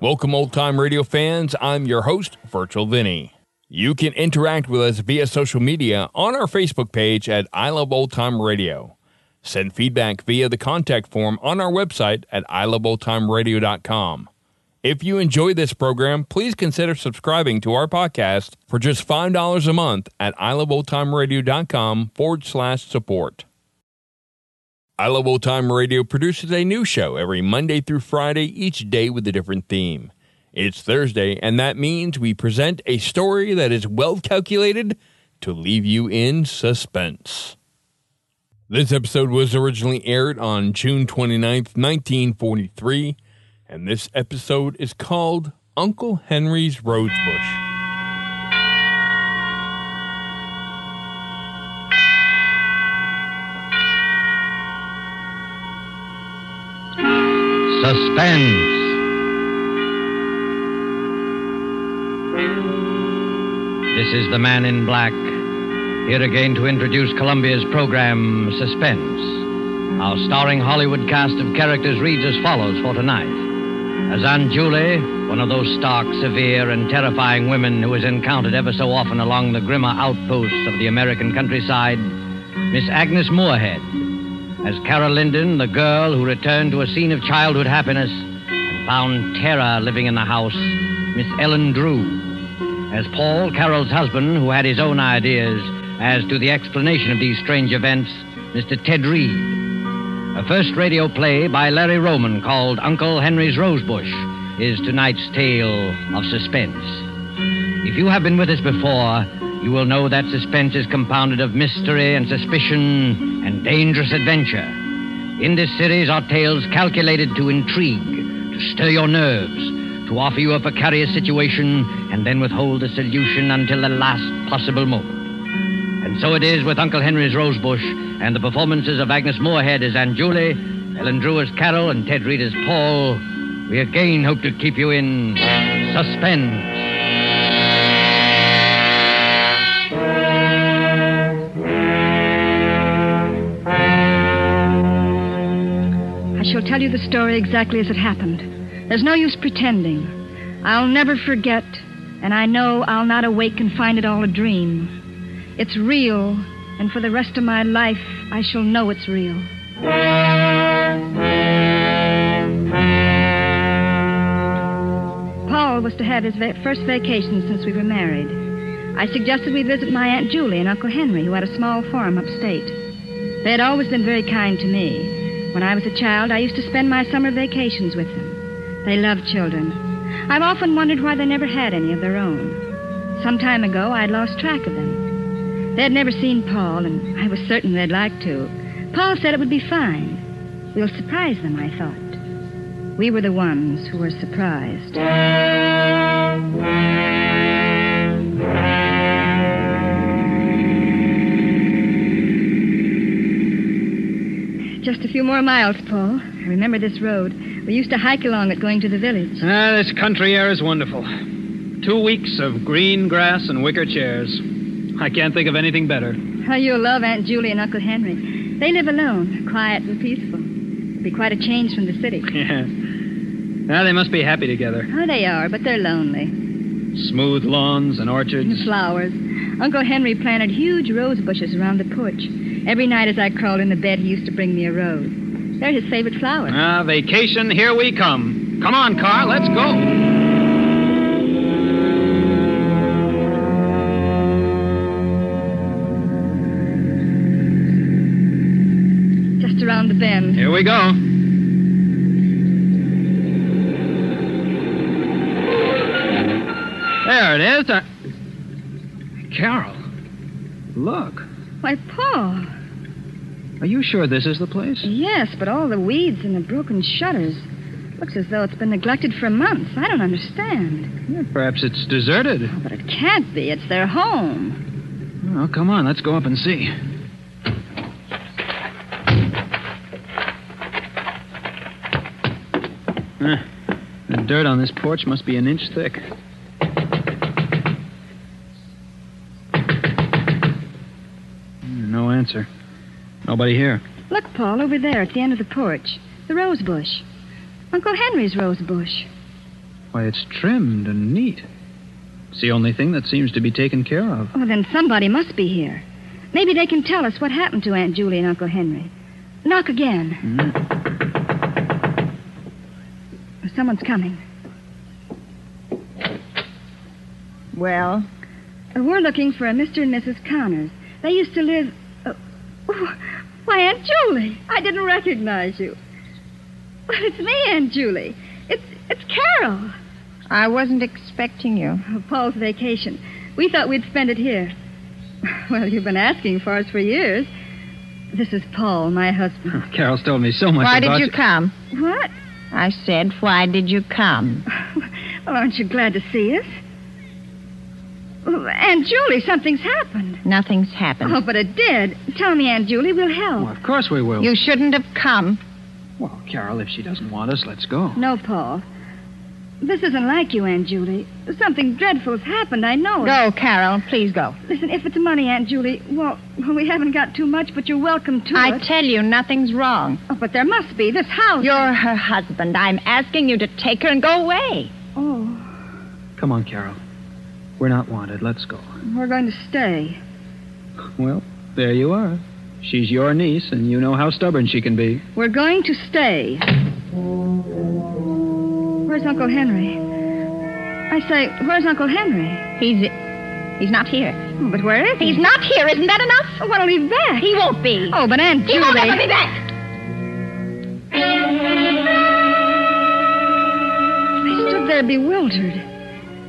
Welcome, old time radio fans. I'm your host, Virtual Vinny. You can interact with us via social media on our Facebook page at I Love Old Time Radio. Send feedback via the contact form on our website at iloveoldtimeradio.com. If you enjoy this program, please consider subscribing to our podcast for just $5 a month at iloveoldtimeradio.com forward slash support. I Love Old Time Radio produces a new show every Monday through Friday, each day with a different theme. It's Thursday, and that means we present a story that is well calculated to leave you in suspense. This episode was originally aired on June 29th, 1943, and this episode is called Uncle Henry's Rosebush. Suspense. This is the man in black, here again to introduce Columbia's program, Suspense. Our starring Hollywood cast of characters reads as follows for tonight. As Aunt Julie, one of those stark, severe, and terrifying women who is encountered ever so often along the grimmer outposts of the American countryside, Miss Agnes Moorehead, as Carol Linden, the girl who returned to a scene of childhood happiness and found terror living in the house, Miss Ellen Drew. As Paul, Carol's husband, who had his own ideas as to the explanation of these strange events, Mr. Ted Reed. A first radio play by Larry Roman called Uncle Henry's Rosebush is tonight's tale of suspense. If you have been with us before, you will know that suspense is compounded of mystery and suspicion and dangerous adventure. In this series are tales calculated to intrigue, to stir your nerves, to offer you a precarious situation, and then withhold the solution until the last possible moment. And so it is with Uncle Henry's Rosebush and the performances of Agnes Moorehead as Aunt Julie, Ellen Drew as Carol, and Ted Reed as Paul. We again hope to keep you in suspense. I shall tell you the story exactly as it happened. There's no use pretending. I'll never forget, and I know I'll not awake and find it all a dream. It's real, and for the rest of my life, I shall know it's real. Paul was to have his va- first vacation since we were married. I suggested we visit my Aunt Julie and Uncle Henry, who had a small farm upstate. They had always been very kind to me. When I was a child, I used to spend my summer vacations with them. They loved children. I've often wondered why they never had any of their own. Some time ago, I'd lost track of them. They had never seen Paul, and I was certain they'd like to. Paul said it would be fine. We'll surprise them, I thought. We were the ones who were surprised. Few more miles, Paul. I remember this road. We used to hike along it going to the village. Ah, this country air is wonderful. Two weeks of green grass and wicker chairs. I can't think of anything better. How you'll love Aunt Julie and Uncle Henry. They live alone, quiet and peaceful. It'll be quite a change from the city. Yeah. Now they must be happy together. Oh, they are, but they're lonely. Smooth lawns and And orchards. flowers. Uncle Henry planted huge rose bushes around the porch. Every night as I crawled into bed, he used to bring me a rose. They're his favorite flowers. Ah, vacation, here we come. Come on, car, let's go. Just around the bend. Here we go. There it is. Uh... Carol, look. Why, Paul. Are you sure this is the place? Yes, but all the weeds and the broken shutters. Looks as though it's been neglected for months. I don't understand. Yeah, perhaps it's deserted. Oh, but it can't be. It's their home. Oh, come on, let's go up and see. The dirt on this porch must be an inch thick. Hmm, No answer. Nobody here. Look, Paul, over there at the end of the porch. The rose bush. Uncle Henry's rose bush. Why, it's trimmed and neat. It's the only thing that seems to be taken care of. Oh, then somebody must be here. Maybe they can tell us what happened to Aunt Julie and Uncle Henry. Knock again. Hmm. Someone's coming. Well, Uh, we're looking for a Mr. and Mrs. Connors. They used to live. Uh, oh, why, Aunt Julie! I didn't recognize you. Well, it's me, Aunt Julie. It's it's Carol. I wasn't expecting you. Oh, Paul's vacation. We thought we'd spend it here. Well, you've been asking for us for years. This is Paul, my husband. Oh, Carol's told me so much about it. Why about did you come? What? I said, why did you come? Well, aren't you glad to see us? Well, Aunt Julie, something's happened. Nothing's happened. Oh, but it did. Tell me, Aunt Julie, we'll help. Well, of course we will. You shouldn't have come. Well, Carol, if she doesn't want us, let's go. No, Paul. This isn't like you, Aunt Julie. Something dreadful has happened, I know it. Go, Carol. Please go. Listen, if it's money, Aunt Julie, well, well, we haven't got too much, but you're welcome to I it. tell you, nothing's wrong. oh, but there must be. This house. You're her husband. I'm asking you to take her and go away. Oh, Come on, Carol. We're not wanted. Let's go. we're going to stay. Well, there you are. She's your niece, and you know how stubborn she can be. We're going to stay. Where's Uncle Henry? I say, where's Uncle Henry? He's he's not here. Oh, but where is he? He's not here. Isn't that enough? Oh, when'll he be back? He won't be. Oh, but Aunt Julie. he Julie. won't ever be back. I stood there bewildered.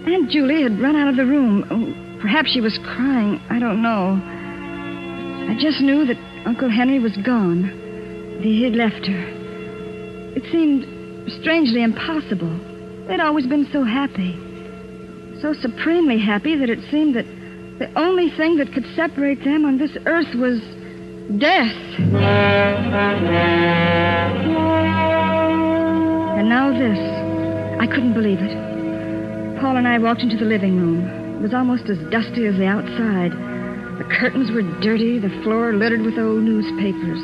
Aunt Julie had run out of the room. Oh, perhaps she was crying. I don't know. I just knew that Uncle Henry was gone. That he had left her. It seemed strangely impossible. They'd always been so happy. So supremely happy that it seemed that the only thing that could separate them on this earth was death. And now this. I couldn't believe it. Paul and I walked into the living room. It was almost as dusty as the outside. The curtains were dirty, the floor littered with old newspapers.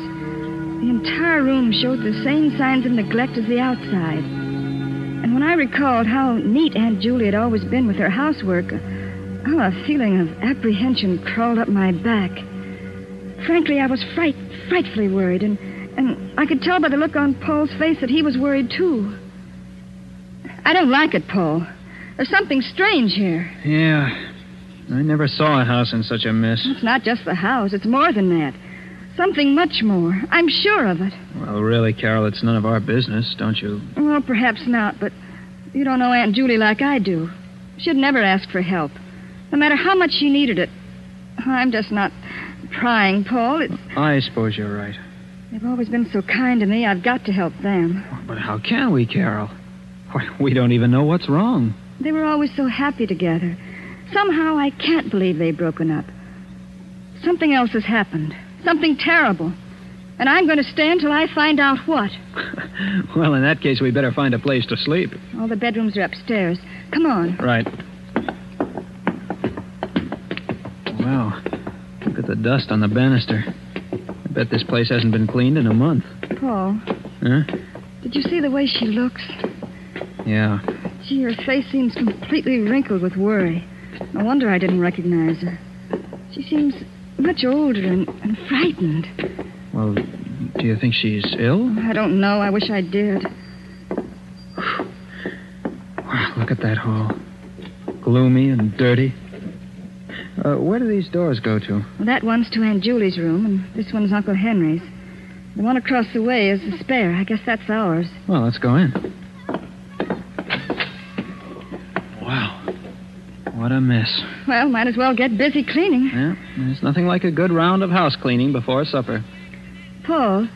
The entire room showed the same signs of neglect as the outside. And when I recalled how neat Aunt Julie had always been with her housework, a feeling of apprehension crawled up my back. Frankly, I was fright, frightfully worried, and, and I could tell by the look on Paul's face that he was worried too. I don't like it, Paul. There's something strange here. Yeah. I never saw a house in such a mess. It's not just the house, it's more than that. Something much more. I'm sure of it. Well, really, Carol, it's none of our business, don't you? Well, perhaps not, but you don't know Aunt Julie like I do. She'd never ask for help, no matter how much she needed it. I'm just not prying, Paul. It's, I suppose you're right. they've always been so kind to me. I've got to help them. But how can we, Carol? We don't even know what's wrong. They were always so happy together. Somehow I can't believe they've broken up. Something else has happened. Something terrible. And I'm going to stay until I find out what. well, in that case, we better find a place to sleep. All the bedrooms are upstairs. Come on. Right. Wow. Look at the dust on the banister. I bet this place hasn't been cleaned in a month. Paul, Huh? did you see the way she looks? Yeah. Gee, her face seems completely wrinkled with worry. No wonder I didn't recognize her. She seems much older and, and frightened. Well, do you think she's ill? I don't know. I wish I did. Wow, look at that hall. Gloomy and dirty. Uh, where do these doors go to? Well, that one's to Aunt Julie's room, and this one's Uncle Henry's. The one across the way is the spare. I guess that's ours. Well, let's go in. What a mess. Well, might as well get busy cleaning. Yeah, there's nothing like a good round of house cleaning before supper. Paul,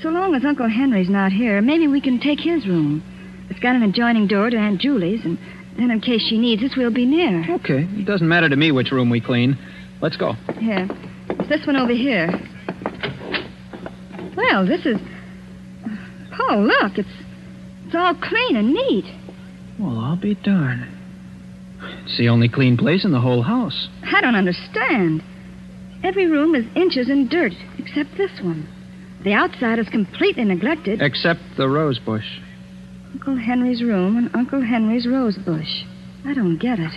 So long as Uncle Henry's not here, maybe we can take his room. It's got an adjoining door to Aunt Julie's, and then in case she needs us, we'll be near. Okay. It doesn't matter to me which room we clean. Let's go. Here. It's this one over here. Well, this is. Oh, look, it's it's all clean and neat. Well, I'll be darned. It's the only clean place in the whole house. I don't understand. Every room is inches in dirt, except this one. The outside is completely neglected. Except the rose bush. Uncle Henry's room and Uncle Henry's rose bush. I don't get it.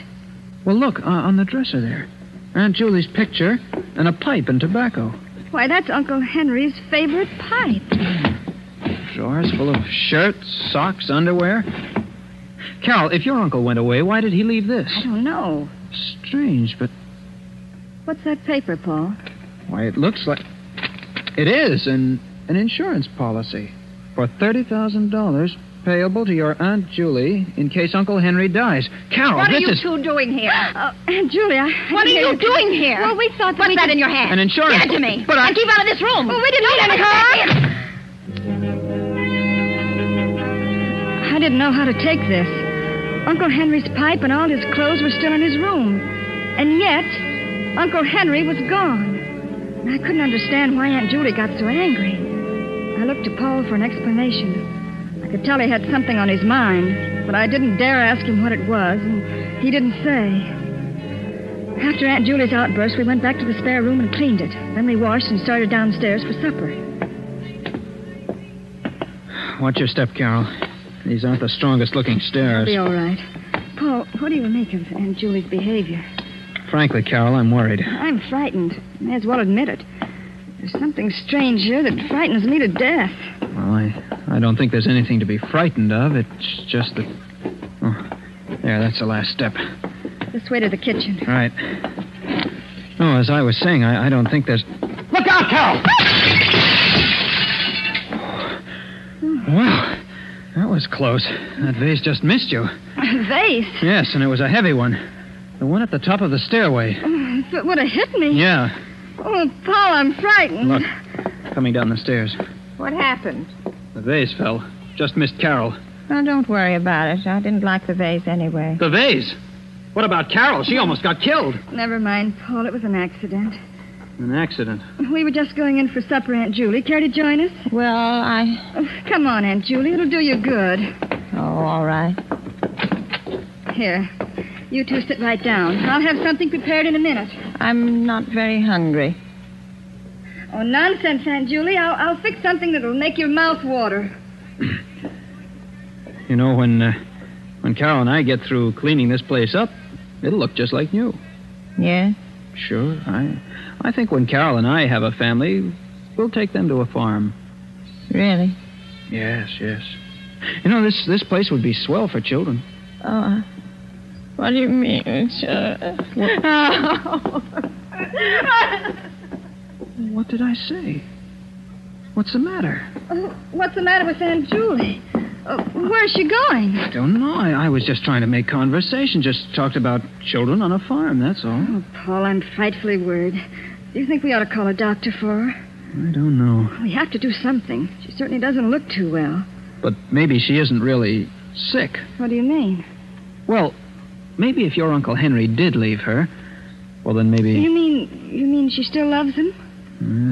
Well, look, uh, on the dresser there. Aunt Julie's picture and a pipe and tobacco. Why, that's Uncle Henry's favorite pipe. Drawers full of shirts, socks, underwear. Carol, if your uncle went away, why did he leave this? I don't know. Strange, but What's that paper, Paul? why, it looks like. It is an, an insurance policy for $30,000 payable to your Aunt Julie in case Uncle Henry dies. Carol, What are you is two doing here? Uh, Aunt Julia. I- what are you doing here? Well, we thought that What's we that could- in your hand? an insurance. Give it to me. But I. And keep out of this room. Well, we didn't Don't need any me I didn't know how to take this. Uncle Henry's pipe and all his clothes were still in his room. And yet, Uncle Henry was gone. And I couldn't understand why Aunt Julie got so angry. I looked to Paul for an explanation. I could tell he had something on his mind, but I didn't dare ask him what it was, and he didn't say. After Aunt Julie's outburst, we went back to the spare room and cleaned it. Then we washed and started downstairs for supper. Watch your step, Carol. These aren't the strongest looking stairs. It'll be all right. Paul, what do you make of Aunt Julie's behavior? Frankly, Carol, I'm worried. I'm frightened. May as well admit it. There's something strange here that frightens me to death. Well, I, I don't think there's anything to be frightened of. It's just that. Oh, there, that's the last step. This way to the kitchen. Right. Oh, as I was saying, I, I don't think there's. Look out, Carol! Ah! Wow, that was close. That vase just missed you. A vase. Yes, and it was a heavy one. The one at the top of the stairway. Mm, if it would have hit me. Yeah. Oh, Paul, I'm frightened. Look, coming down the stairs. What happened? The vase fell. Just missed Carol. Oh, don't worry about it. I didn't like the vase anyway. The vase? What about Carol? She almost got killed. Never mind, Paul. It was an accident. An accident. We were just going in for supper, Aunt Julie. Care to join us? Well, I. Oh, come on, Aunt Julie. It'll do you good. Oh, all right. Here. You two sit right down. I'll have something prepared in a minute. I'm not very hungry. Oh, nonsense, Aunt Julie. I'll, I'll fix something that'll make your mouth water. You know, when uh, when Carol and I get through cleaning this place up, it'll look just like new. Yes? Sure. I I think when Carol and I have a family, we'll take them to a farm. Really? Yes, yes. You know, this this place would be swell for children. Oh, uh, what do you mean, sir? What did I say? What's the matter? What's the matter with Aunt Julie? Uh, where's she going? I don't know. I, I was just trying to make conversation. Just talked about children on a farm, that's all. Oh, Paul, I'm frightfully worried. Do you think we ought to call a doctor for her? I don't know. We have to do something. She certainly doesn't look too well. But maybe she isn't really sick. What do you mean? Well, maybe if your Uncle Henry did leave her, well, then maybe. You mean you mean she still loves him?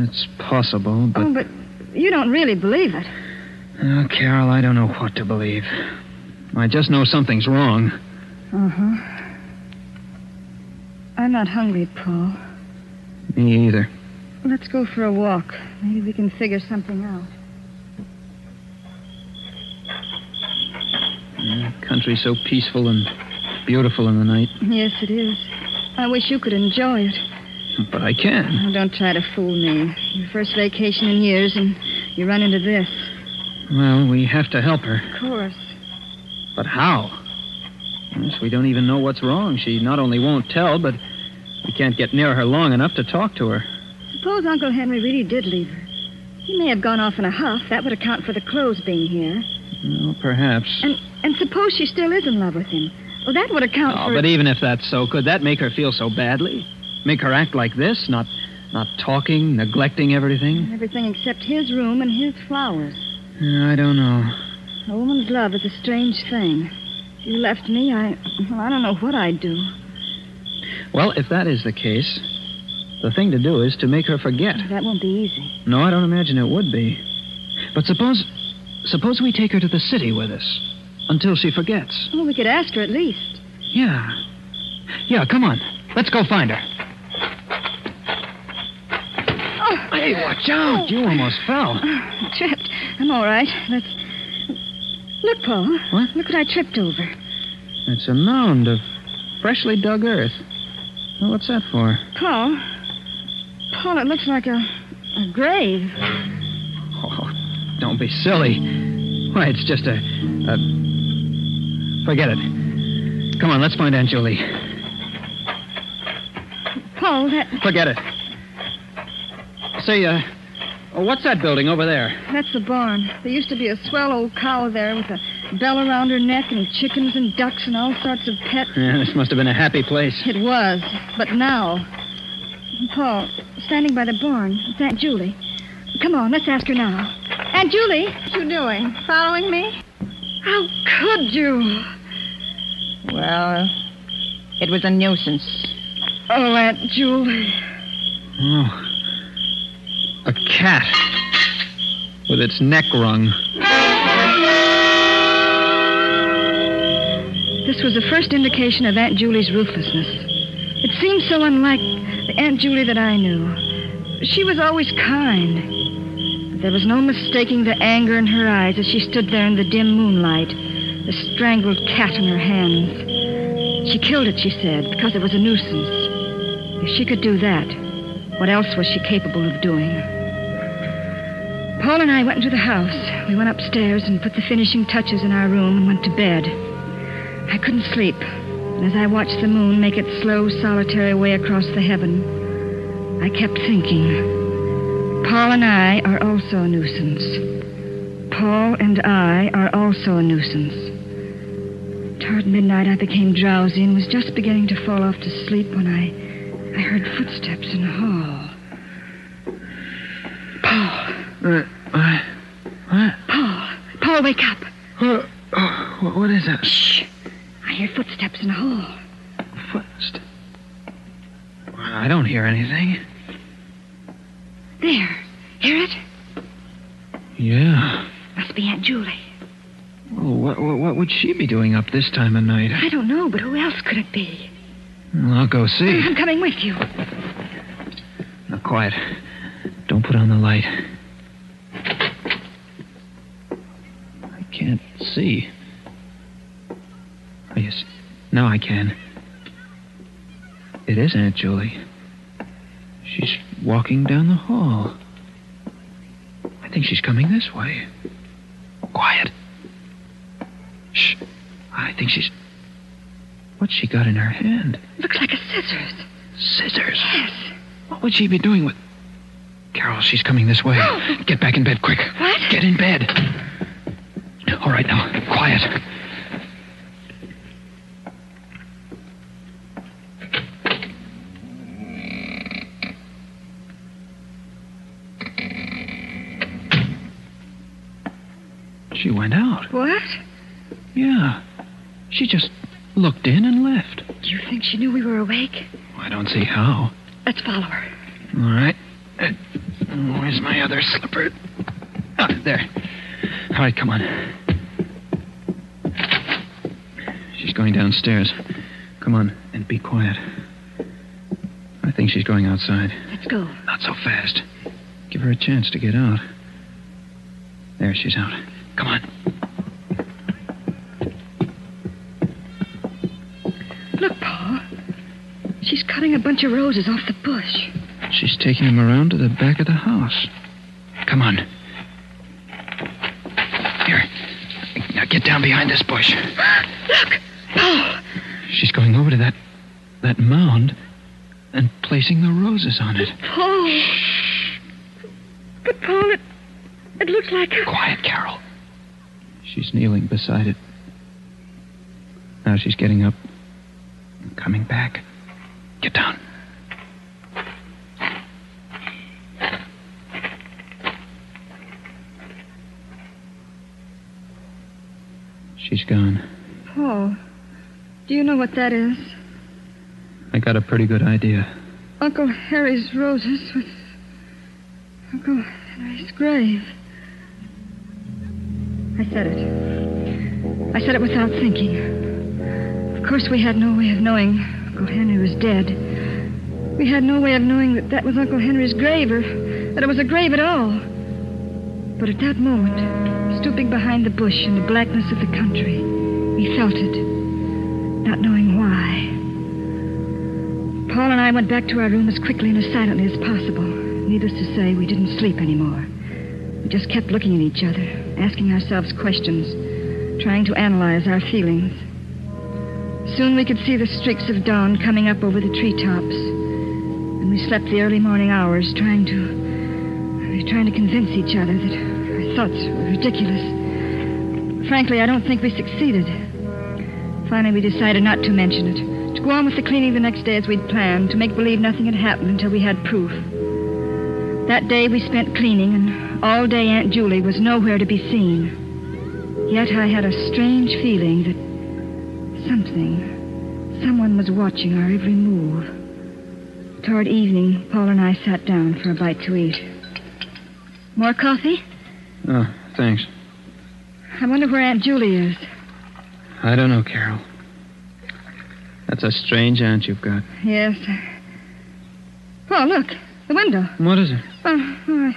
It's possible, but. Oh, but you don't really believe it. Oh, Carol, I don't know what to believe. I just know something's wrong. Uh-huh. I'm not hungry, Paul. Me either. Let's go for a walk. Maybe we can figure something out. The country's so peaceful and beautiful in the night, Yes, it is. I wish you could enjoy it. but I can. Oh, don't try to fool me. Your first vacation in years, and you run into this. Well, we have to help her. Of course. But how? Yes, we don't even know what's wrong. She not only won't tell, but we can't get near her long enough to talk to her. Suppose Uncle Henry really did leave her. He may have gone off in a huff. That would account for the clothes being here. Well, perhaps. And and suppose she still is in love with him. Well, that would account for Oh, for. but even if that's so, could that make her feel so badly? Make her act like this? Not Not talking, neglecting everything? Everything except his room and his flowers. I don't know. A woman's love is a strange thing. If you left me, I. Well, I don't know what I'd do. Well, if that is the case, the thing to do is to make her forget. That won't be easy. No, I don't imagine it would be. But suppose. Suppose we take her to the city with us until she forgets. Well, we could ask her at least. Yeah. Yeah, come on. Let's go find her. Oh, Hey, watch out. You almost fell. I tripped. I'm all right. Let's. Look, Paul. What? Look what I tripped over. It's a mound of freshly dug earth. Well, what's that for? Paul. Paul, it looks like a, a grave. Oh, don't be silly. Why, it's just a, a. Forget it. Come on, let's find Aunt Julie. Paul, that Forget it. Say, uh, Oh, what's that building over there? that's the barn. There used to be a swell old cow there with a bell around her neck and chickens and ducks and all sorts of pets. Yeah, this must have been a happy place. It was, but now. Paul, standing by the barn, it's Aunt Julie. Come on, let's ask her now. Aunt Julie, what are you doing? Following me? How could you? Well, it was a nuisance. Oh, Aunt Julie. Oh. A cat. With its neck wrung. This was the first indication of Aunt Julie's ruthlessness. It seemed so unlike the Aunt Julie that I knew. She was always kind. But there was no mistaking the anger in her eyes as she stood there in the dim moonlight, the strangled cat in her hands. She killed it, she said, because it was a nuisance. If she could do that, what else was she capable of doing? Paul and I went into the house. We went upstairs and put the finishing touches in our room and went to bed. I couldn't sleep. And as I watched the moon make its slow, solitary way across the heaven, I kept thinking. Paul and I are also a nuisance. Paul and I are also a nuisance. Toward midnight, I became drowsy and was just beginning to fall off to sleep when I, I heard footsteps in the hall. Paul, Uh, what? What? Paul, Paul, wake up. Uh, oh, what- what is that? Shh. I hear footsteps in the hall. First. I don't hear anything. There. Hear it? Yeah. Must be Aunt Julie. Well, what, what, what would she be doing up this time of night? I don't know, but who else could it be? Well, I'll go see. I'm coming with you. Now, quiet. Don't put on the light. I can't see. Oh, yes. Now I can. It is Aunt Julie. She's walking down the hall. I think she's coming this way. Quiet. Shh. I think she's. What's she got in her hand? Looks like a scissors. Scissors. Yes. What would she be doing with. Carol, she's coming this way. Get back in bed quick. What? Get in bed. All right, now, quiet. She went out. What? Yeah. She just looked in and left. Do you think she knew we were awake? I don't see how. Let's follow her. All right. Uh, where's my other slipper? Ah, there. All right, come on. She's going downstairs. Come on, and be quiet. I think she's going outside. Let's go. Not so fast. Give her a chance to get out. There, she's out. Come on. Look, Paul. She's cutting a bunch of roses off the bush. She's taking them around to the back of the house. Come on. Here. Now get down behind this bush. Oh. She's going over to that that mound and placing the roses on it. But Paul. But Paul, it, it looks like. Quiet, Carol. She's kneeling beside it. Now she's getting up and coming back. Get down. She's gone. Paul do you know what that is? I got a pretty good idea. Uncle Harry's roses with Uncle Henry's grave. I said it. I said it without thinking. Of course, we had no way of knowing Uncle Henry was dead. We had no way of knowing that that was Uncle Henry's grave or that it was a grave at all. But at that moment, stooping behind the bush in the blackness of the country, we felt it, not knowing why. Paul and I went back to our room as quickly and as silently as possible. Needless to say, we didn't sleep anymore. We just kept looking at each other, asking ourselves questions, trying to analyze our feelings. Soon we could see the streaks of dawn coming up over the treetops. And we slept the early morning hours trying to trying to convince each other that our thoughts were ridiculous. Frankly, I don't think we succeeded. Finally, we decided not to mention it, to go on with the cleaning the next day as we'd planned, to make believe nothing had happened until we had proof. That day we spent cleaning, and all day Aunt Julie was nowhere to be seen. Yet I had a strange feeling that something, someone was watching our every move. Toward evening, Paul and I sat down for a bite to eat. More coffee? Oh, thanks. I wonder where Aunt Julie is. I don't know, Carol. That's a strange aunt you've got. Yes. Oh, look. The window. What is it? Oh, I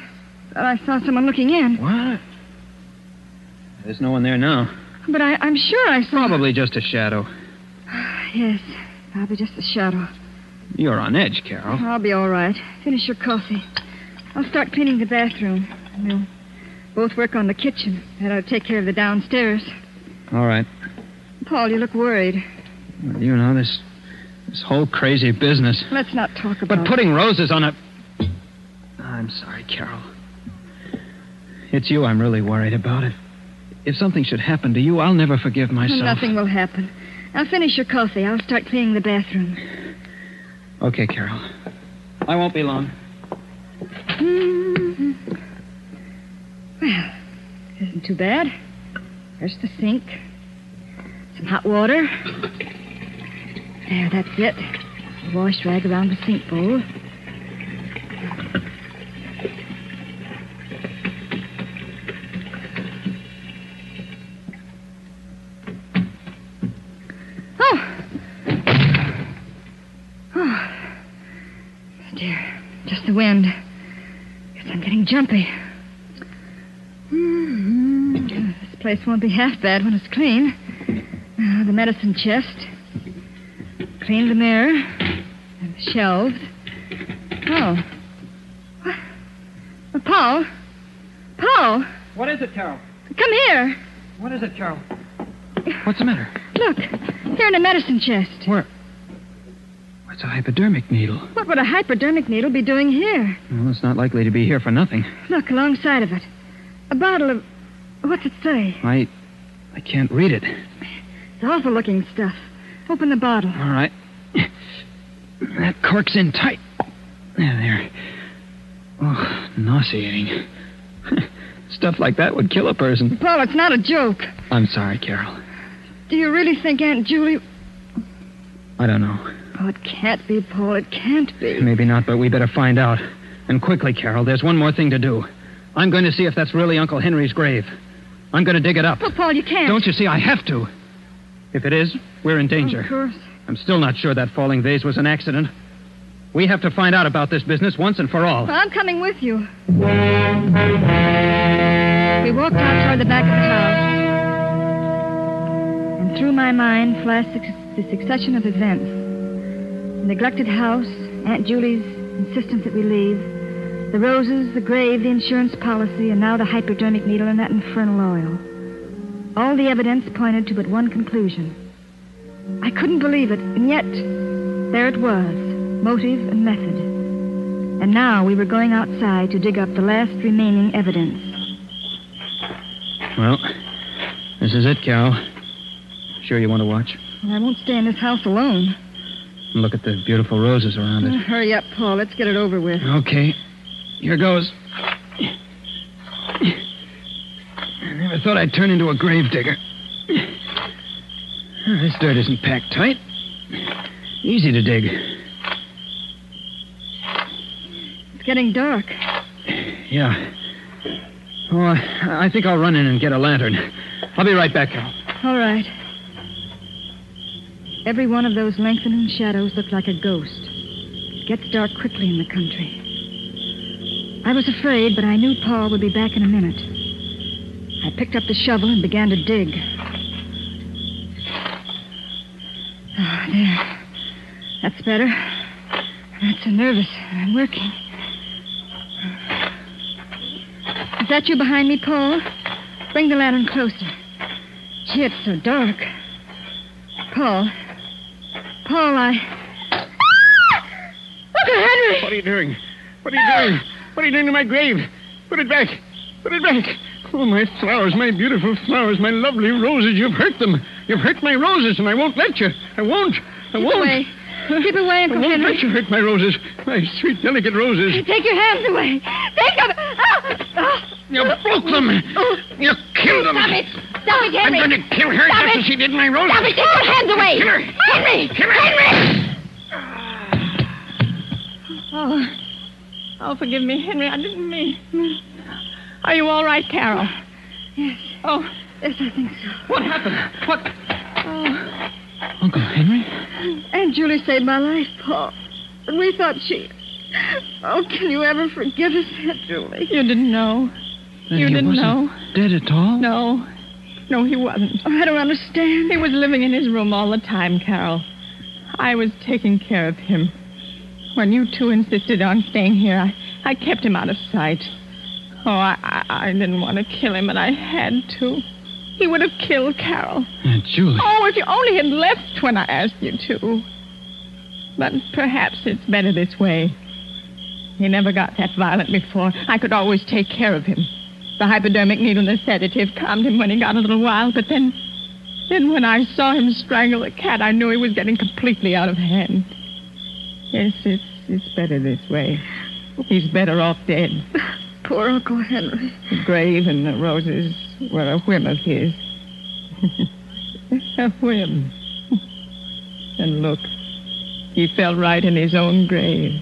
thought I saw someone looking in. What? There's no one there now. But I, I'm sure I saw. Probably just a shadow. Yes. Probably just a shadow. You're on edge, Carol. I'll be all right. Finish your coffee. I'll start cleaning the bathroom. We'll both work on the kitchen. And I'll take care of the downstairs. All right. Paul, you look worried. Well, you know, this this whole crazy business. Let's not talk about it. But putting roses on a. I'm sorry, Carol. It's you I'm really worried about. If, if something should happen to you, I'll never forgive myself. Nothing will happen. I'll finish your coffee. I'll start cleaning the bathroom. Okay, Carol. I won't be long. Mhm. Well, isn't too bad. There's the sink. Some hot water. There, that's it. A wash rag around the sink bowl. Oh! Oh. Dear, just the wind. Guess I'm getting jumpy. Mhm. This place won't be half bad when it's clean. Uh, the medicine chest. Cleaned the mirror. And the shelves. Oh. What? Uh, Paul? Paul, What is it, Carol? come here. What is it, Carol? What's the matter? Look, here in the medicine chest. Where? What's a hypodermic needle? What would a hypodermic needle be doing here? Well, it's not likely to be here for nothing. Look, alongside of it. A bottle of. What's it say? I. I can't read it. It's awful looking stuff. Open the bottle. All right. That cork's in tight. There, there. Oh, nauseating. Stuff like that would kill a person. Paul, it's not a joke. I'm sorry, Carol. Do you really think Aunt Julie. I don't know. Oh, it can't be, Paul. It can't be. Maybe not, but we better find out. And quickly, Carol. There's one more thing to do. I'm going to see if that's really Uncle Henry's grave. I'm going to dig it up. Oh, Paul, you can't. Don't you see? I have to. If it is, we're in danger. Of course. I'm still not sure that falling vase was an accident. We have to find out about this business once and for all. Well, I'm coming with you. We walked out toward the back of the house. And through my mind flashed the the succession of events. The neglected house, Aunt Julie's insistence that we leave, the roses, the grave, the insurance policy, and now the hypodermic needle and that infernal oil. All the evidence pointed to but one conclusion. I couldn't believe it, and yet there it was motive and method. And now we were going outside to dig up the last remaining evidence. Well, this is it, Carol. Sure you want to watch? I won't stay in this house alone. And look at the beautiful roses around Uh, it. hurry up, Paul. Let's get it over with. Okay. Here goes. I thought I'd turn into a grave digger. This dirt isn't packed tight. Easy to dig. It's getting dark. Yeah. Oh, I, I think I'll run in and get a lantern. I'll be right back, Carol. All right. Every one of those lengthening shadows looked like a ghost. It gets dark quickly in the country. I was afraid, but I knew Paul would be back in a minute. I picked up the shovel and began to dig. Ah, there. That's better. That's so nervous. I'm working. Is that you behind me, Paul? Bring the lantern closer. Gee, it's so dark. Paul. Paul, I. Uncle Henry! What are you doing? What are you doing? What are you doing to my grave? Put it back. Put it back. Oh, my flowers, my beautiful flowers, my lovely roses. You've hurt them. You've hurt my roses, and I won't let you. I won't. I Keep won't. away. Keep away, I Uncle won't Henry. let you hurt my roses. My sweet, delicate roses. Take your hands away. Take them. Ah! Ah! You broke them. You killed them. Stop it! Stop it, Henry. I'm going to kill her Stop just it. as she did my roses. Stop it! Take your hands away! Kill her. Henry! Kill her. Henry! Oh, oh, forgive me, Henry. I didn't mean. Are you all right, Carol? Yes. Oh, Yes, I think so. What happened? What? oh, Uncle Henry? Aunt Julie saved my life, Paul. And we thought she. Oh, can you ever forgive us, Aunt Julie? you didn't know. Then You he didn't wasn't know? Dead at all? No, no, he wasn't. Oh, I don't understand. He was living in his room all the time, Carol. I was taking care of him. When you two insisted on staying here, I, I kept him out of sight. Oh, I, I, didn't want to kill him, but I had to. He would have killed Carol. Aunt Julie. Oh, if you only had left when I asked you to. But perhaps it's better this way. He never got that violent before. I could always take care of him. The hypodermic needle and the sedative calmed him when he got a little wild, but then. Then when I saw him strangle the cat, I knew he was getting completely out of hand. Yes, it's, it's better this way. He's better off dead. Poor Uncle Henry. The grave and the roses were a whim of his. a whim. and look, he fell right in his own grave.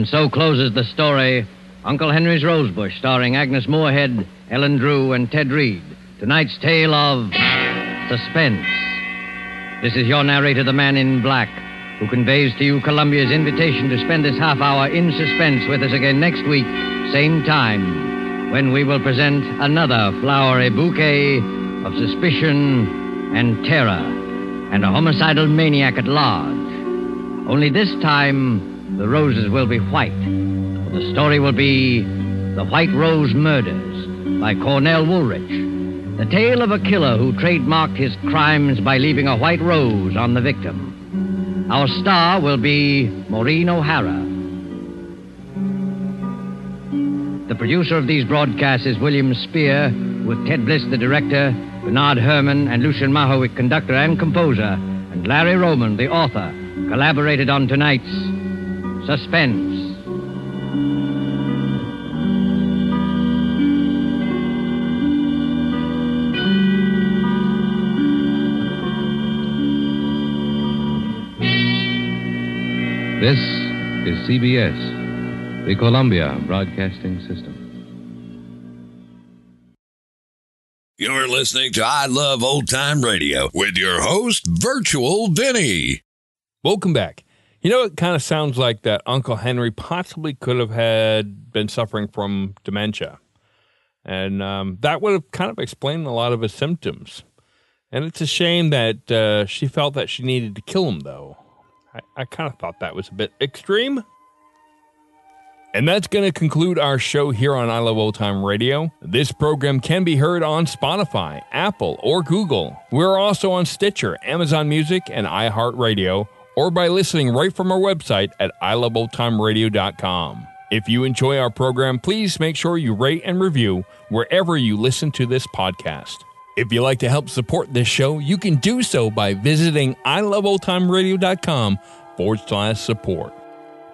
And so closes the story Uncle Henry's Rosebush, starring Agnes Moorehead, Ellen Drew, and Ted Reed. Tonight's tale of suspense. This is your narrator, the man in black, who conveys to you Columbia's invitation to spend this half hour in suspense with us again next week, same time, when we will present another flowery bouquet of suspicion and terror and a homicidal maniac at large. Only this time, the roses will be white. The story will be The White Rose Murders by Cornell Woolrich. The tale of a killer who trademarked his crimes by leaving a white rose on the victim. Our star will be Maureen O'Hara. The producer of these broadcasts is William Spier, with Ted Bliss, the director, Bernard Herrmann, and Lucien Moraweck, conductor and composer, and Larry Roman, the author, collaborated on tonight's Suspense. This is CBS, the Columbia Broadcasting System. You're listening to I Love Old Time Radio with your host, Virtual Vinny. Welcome back. You know, it kind of sounds like that Uncle Henry possibly could have had been suffering from dementia. And um, that would have kind of explained a lot of his symptoms. And it's a shame that uh, she felt that she needed to kill him, though. I, I kind of thought that was a bit extreme. And that's going to conclude our show here on I Love Old Time Radio. This program can be heard on Spotify, Apple, or Google. We're also on Stitcher, Amazon Music, and iHeartRadio, or by listening right from our website at iloveoldtimeradio.com. If you enjoy our program, please make sure you rate and review wherever you listen to this podcast. If you'd like to help support this show, you can do so by visiting iloveoldtimeradio.com forward slash support.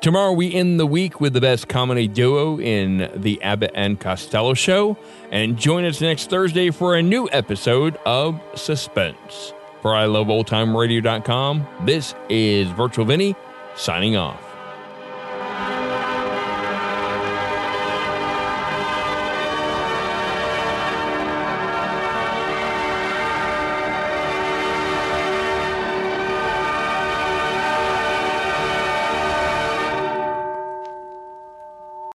Tomorrow we end the week with the best comedy duo in the Abbott and Costello show, and join us next Thursday for a new episode of Suspense. For iloveoldtimeradio.com, this is Virtual Vinny signing off.